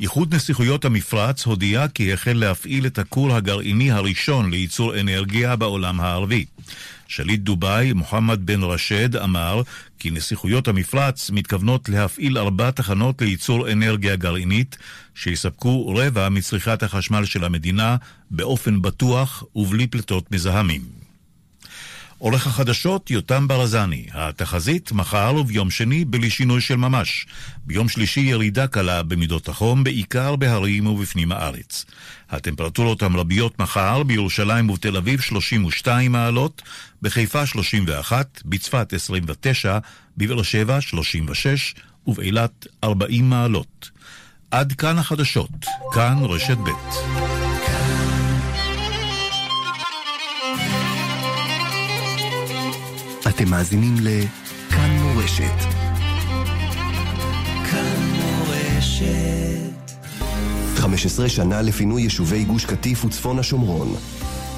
איחוד נסיכויות המפרץ הודיע כי החל להפעיל את הכור הגרעיני הראשון לייצור אנרגיה בעולם הערבי. שליט דובאי, מוחמד בן רשד, אמר כי נסיכויות המפרץ מתכוונות להפעיל ארבע תחנות לייצור אנרגיה גרעינית, שיספקו רבע מצריכת החשמל של המדינה באופן בטוח ובלי פליטות מזהמים. עורך החדשות יותם ברזני, התחזית מחר וביום שני בלי שינוי של ממש. ביום שלישי ירידה קלה במידות החום, בעיקר בהרים ובפנים הארץ. הטמפרטורות המרביות מחר בירושלים ובתל אביב 32 מעלות, בחיפה 31, בצפת 29, בבאר שבע 36 ובאילת 40 מעלות. עד כאן החדשות, כאן רשת ב'. אתם מאזינים לכאן מורשת. כאן מורשת. 15 שנה לפינוי יישובי גוש קטיף וצפון השומרון.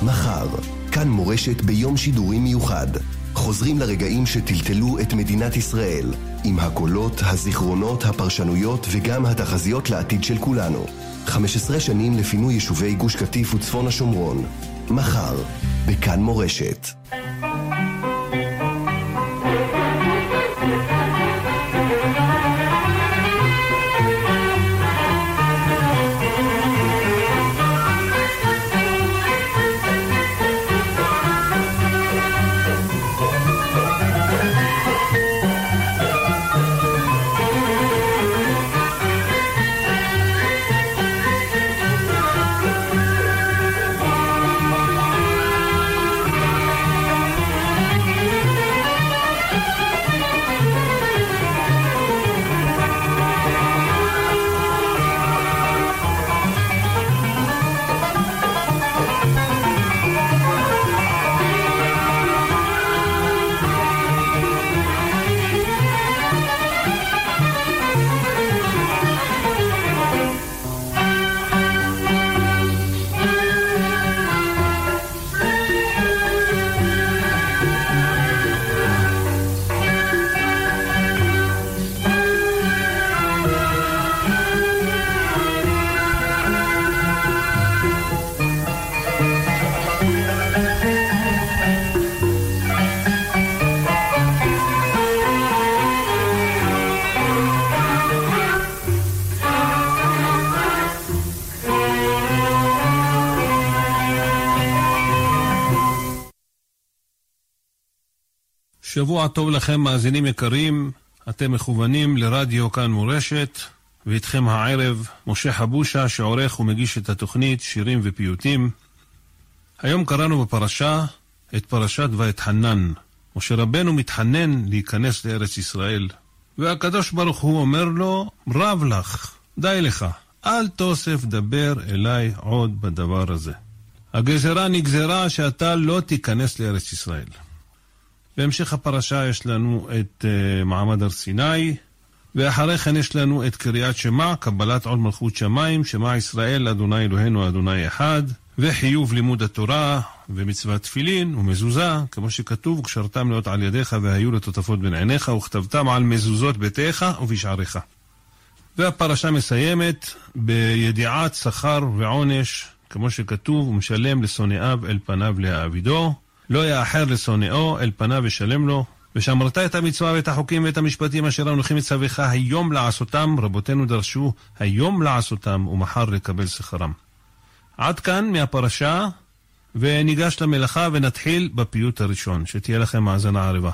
מחר, כאן מורשת ביום שידורי מיוחד. חוזרים לרגעים שטלטלו את מדינת ישראל, עם הקולות, הזיכרונות, הפרשנויות וגם התחזיות לעתיד של כולנו. 15 שנים לפינוי יישובי גוש קטיף וצפון השומרון. מחר, בכאן מורשת. שבוע טוב לכם, מאזינים יקרים. אתם מכוונים לרדיו כאן מורשת, ואיתכם הערב משה חבושה, שעורך ומגיש את התוכנית שירים ופיוטים. היום קראנו בפרשה את פרשת ואתחנן. משה רבנו מתחנן להיכנס לארץ ישראל, והקדוש ברוך הוא אומר לו, רב לך, די לך, אל תוסף דבר אליי עוד בדבר הזה. הגזרה נגזרה שאתה לא תיכנס לארץ ישראל. בהמשך הפרשה יש לנו את uh, מעמד הר סיני, ואחרי כן יש לנו את קריאת שמע, קבלת עול מלכות שמיים, שמע ישראל, אדוני אלוהינו, אדוני אחד, וחיוב לימוד התורה, ומצוות תפילין, ומזוזה, כמו שכתוב, וקשרתם להיות על ידיך, והיו לטוטפות בין עיניך, וכתבתם על מזוזות ביתך ובשעריך. והפרשה מסיימת בידיעת שכר ועונש, כמו שכתוב, ומשלם לשונאיו אל פניו להעבידו. לא יאחר לשונאו, אל פניו ישלם לו. ושמרת את המצווה ואת החוקים ואת המשפטים אשר אנוכי מצווך היום לעשותם, רבותינו דרשו היום לעשותם ומחר לקבל שכרם. עד כאן מהפרשה, וניגש למלאכה ונתחיל בפיוט הראשון, שתהיה לכם האזנה ערבה.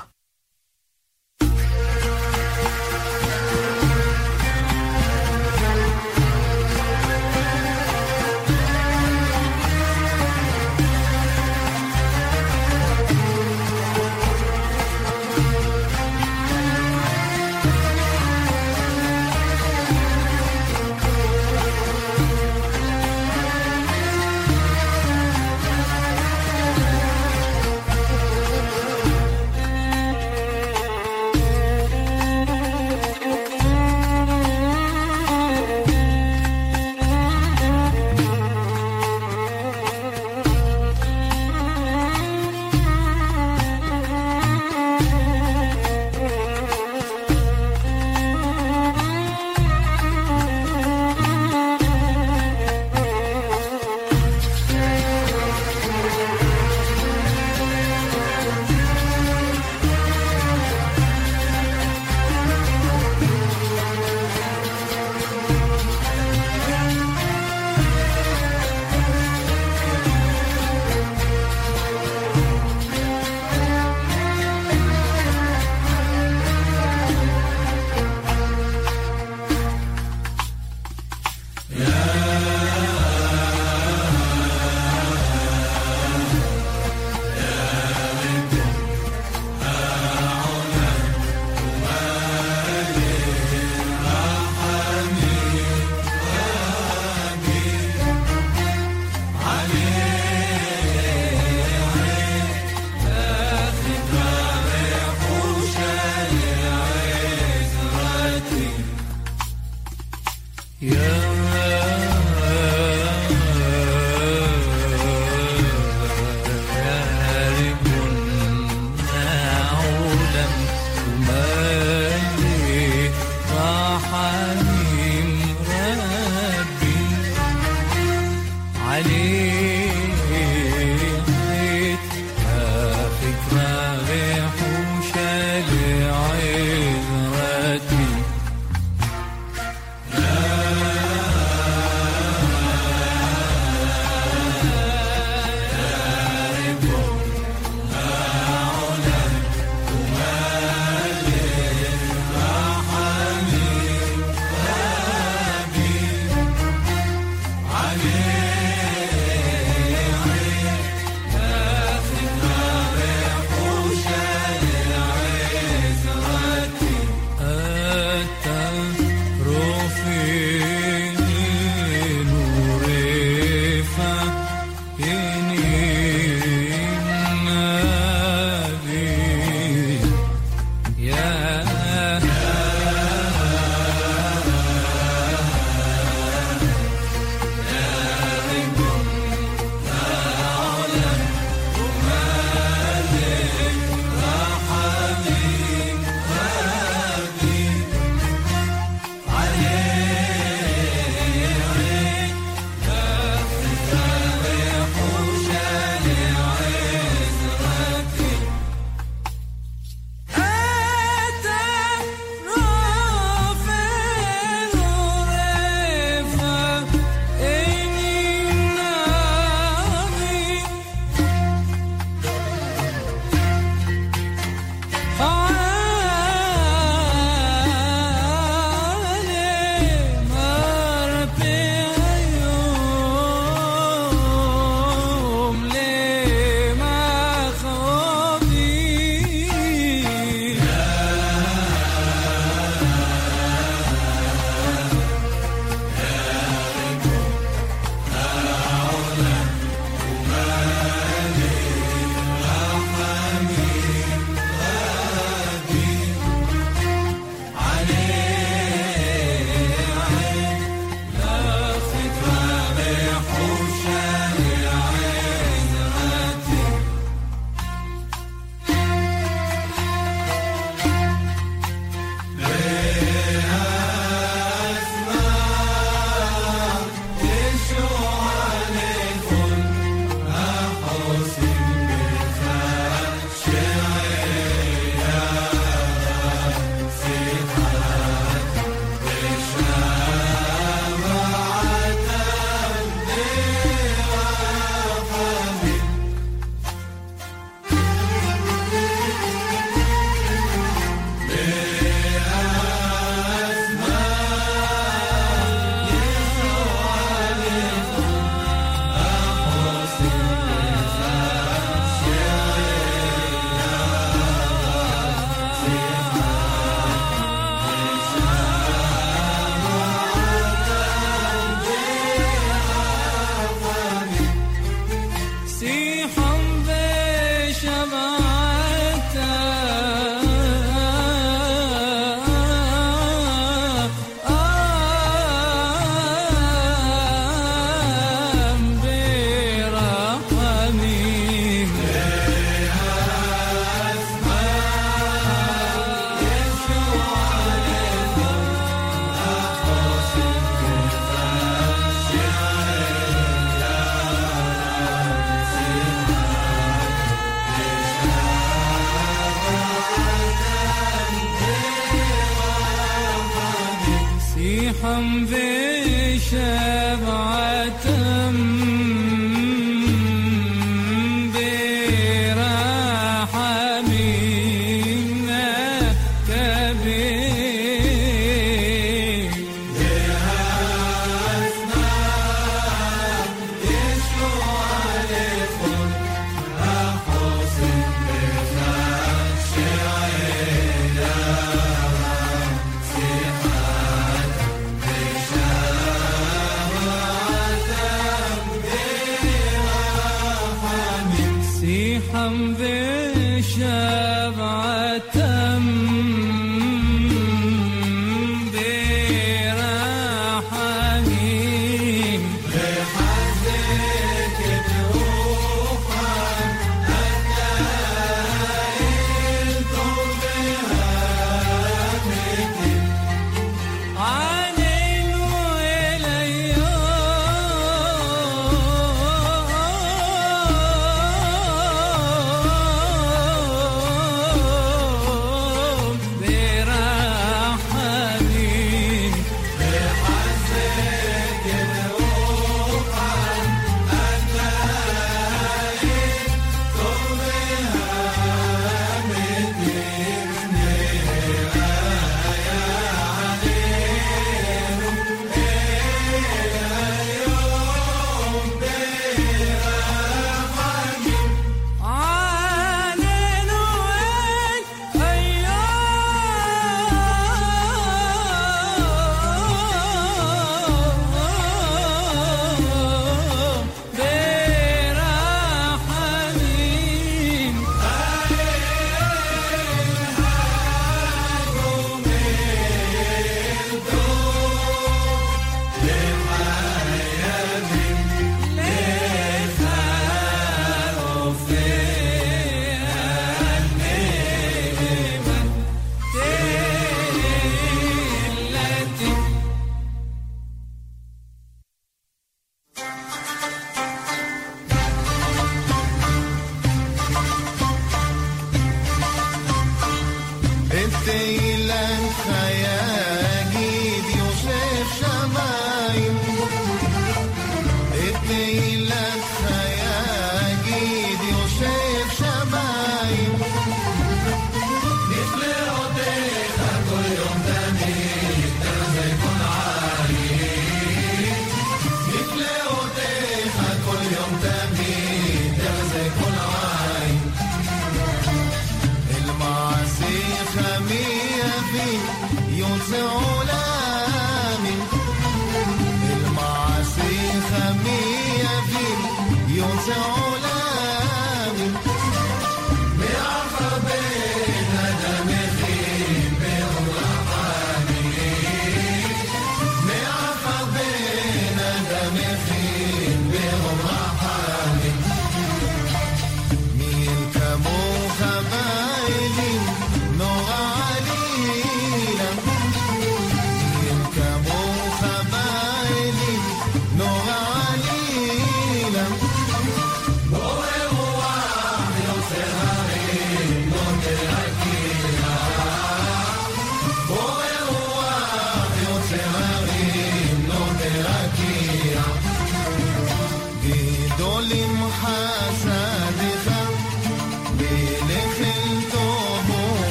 conviction. Disneyland Hayal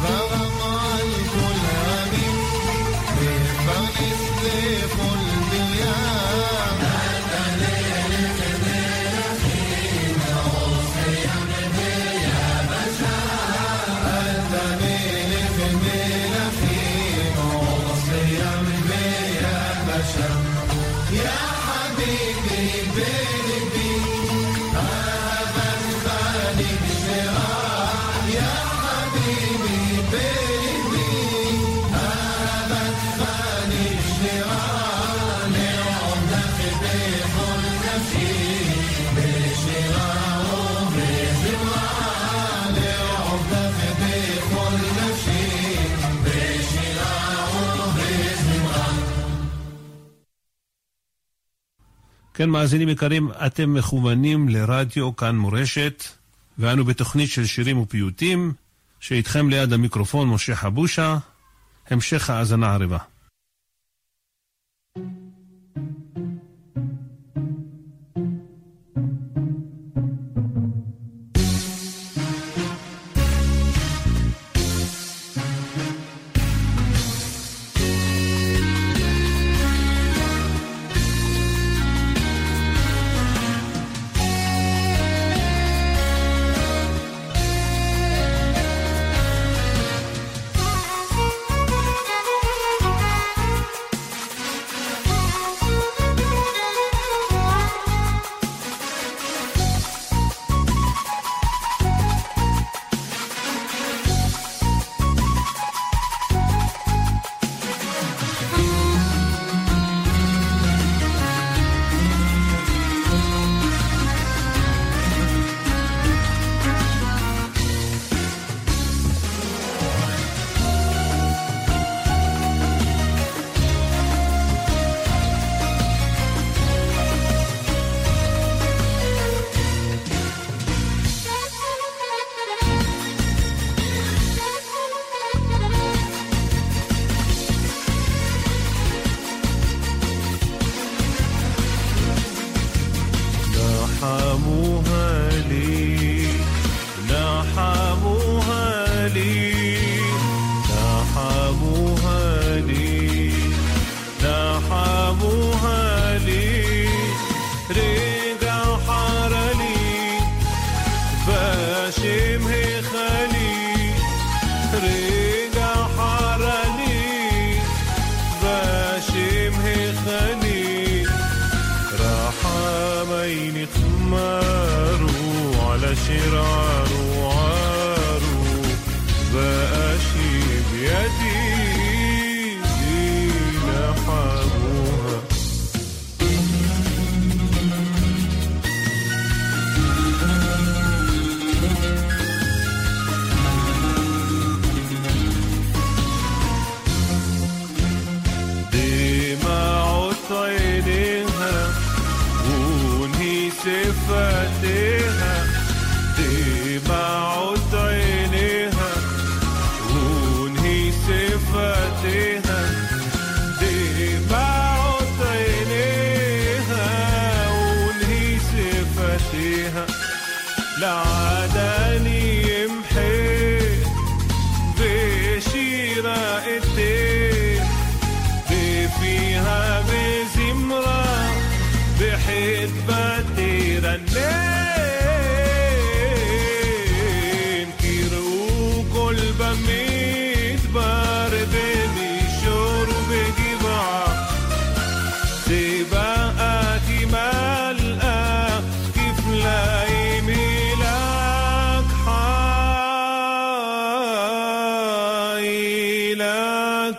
Nirvana. כן, מאזינים יקרים, אתם מכוונים לרדיו כאן מורשת, ואנו בתוכנית של שירים ופיוטים, שאיתכם ליד המיקרופון משה חבושה. המשך האזנה עריבה. você.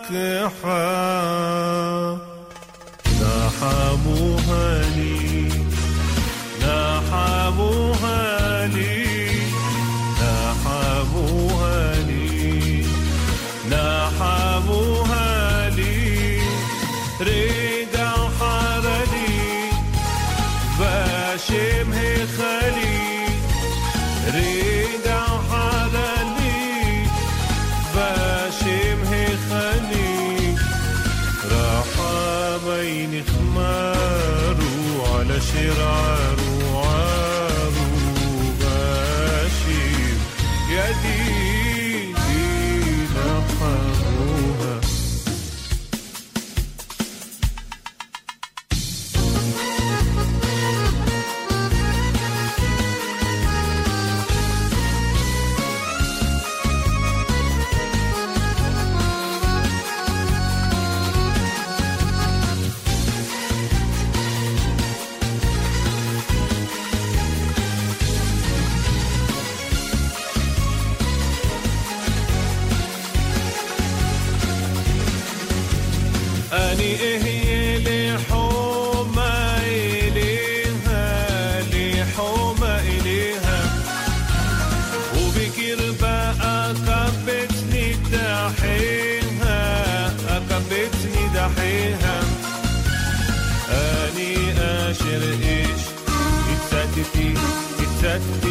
الفاكحه that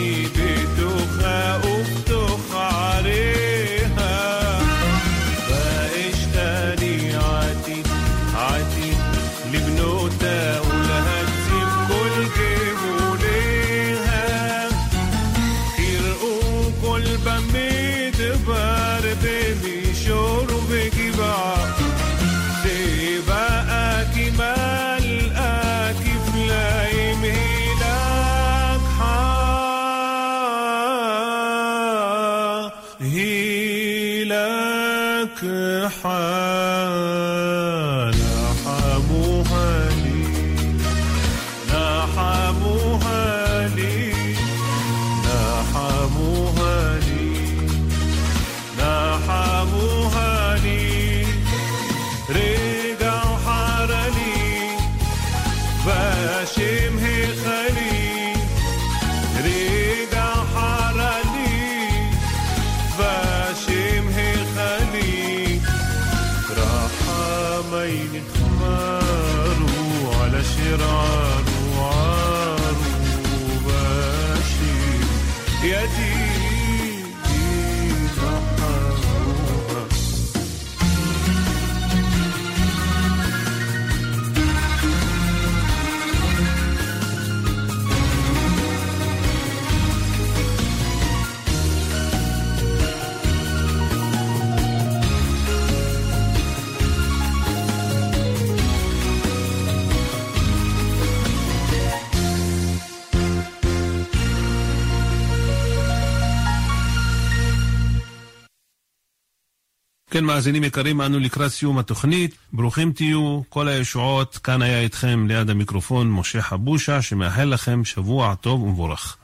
כן, מאזינים יקרים, אנו לקראת סיום התוכנית. ברוכים תהיו, כל הישועות. כאן היה איתכם ליד המיקרופון משה חבושה, שמאחל לכם שבוע טוב ומבורך.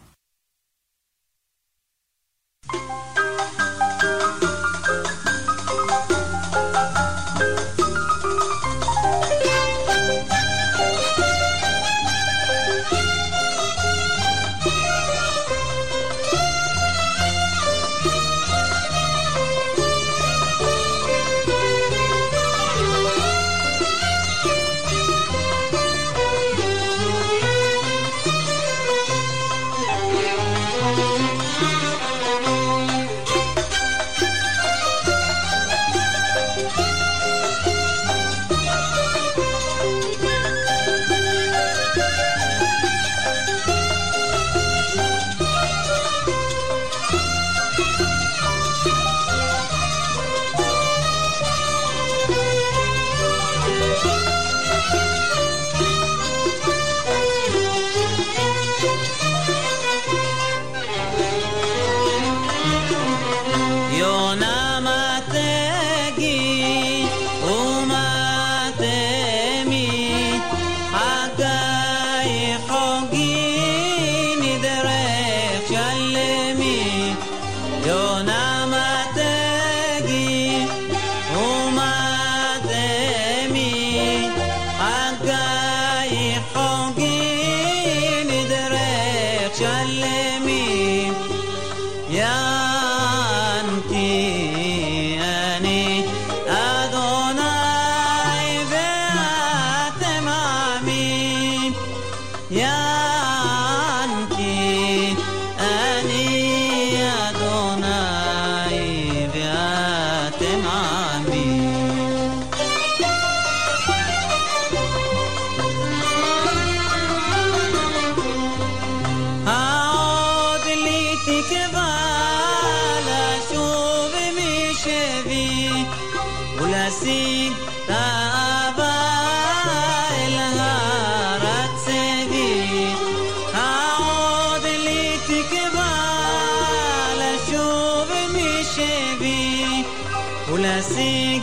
نسيك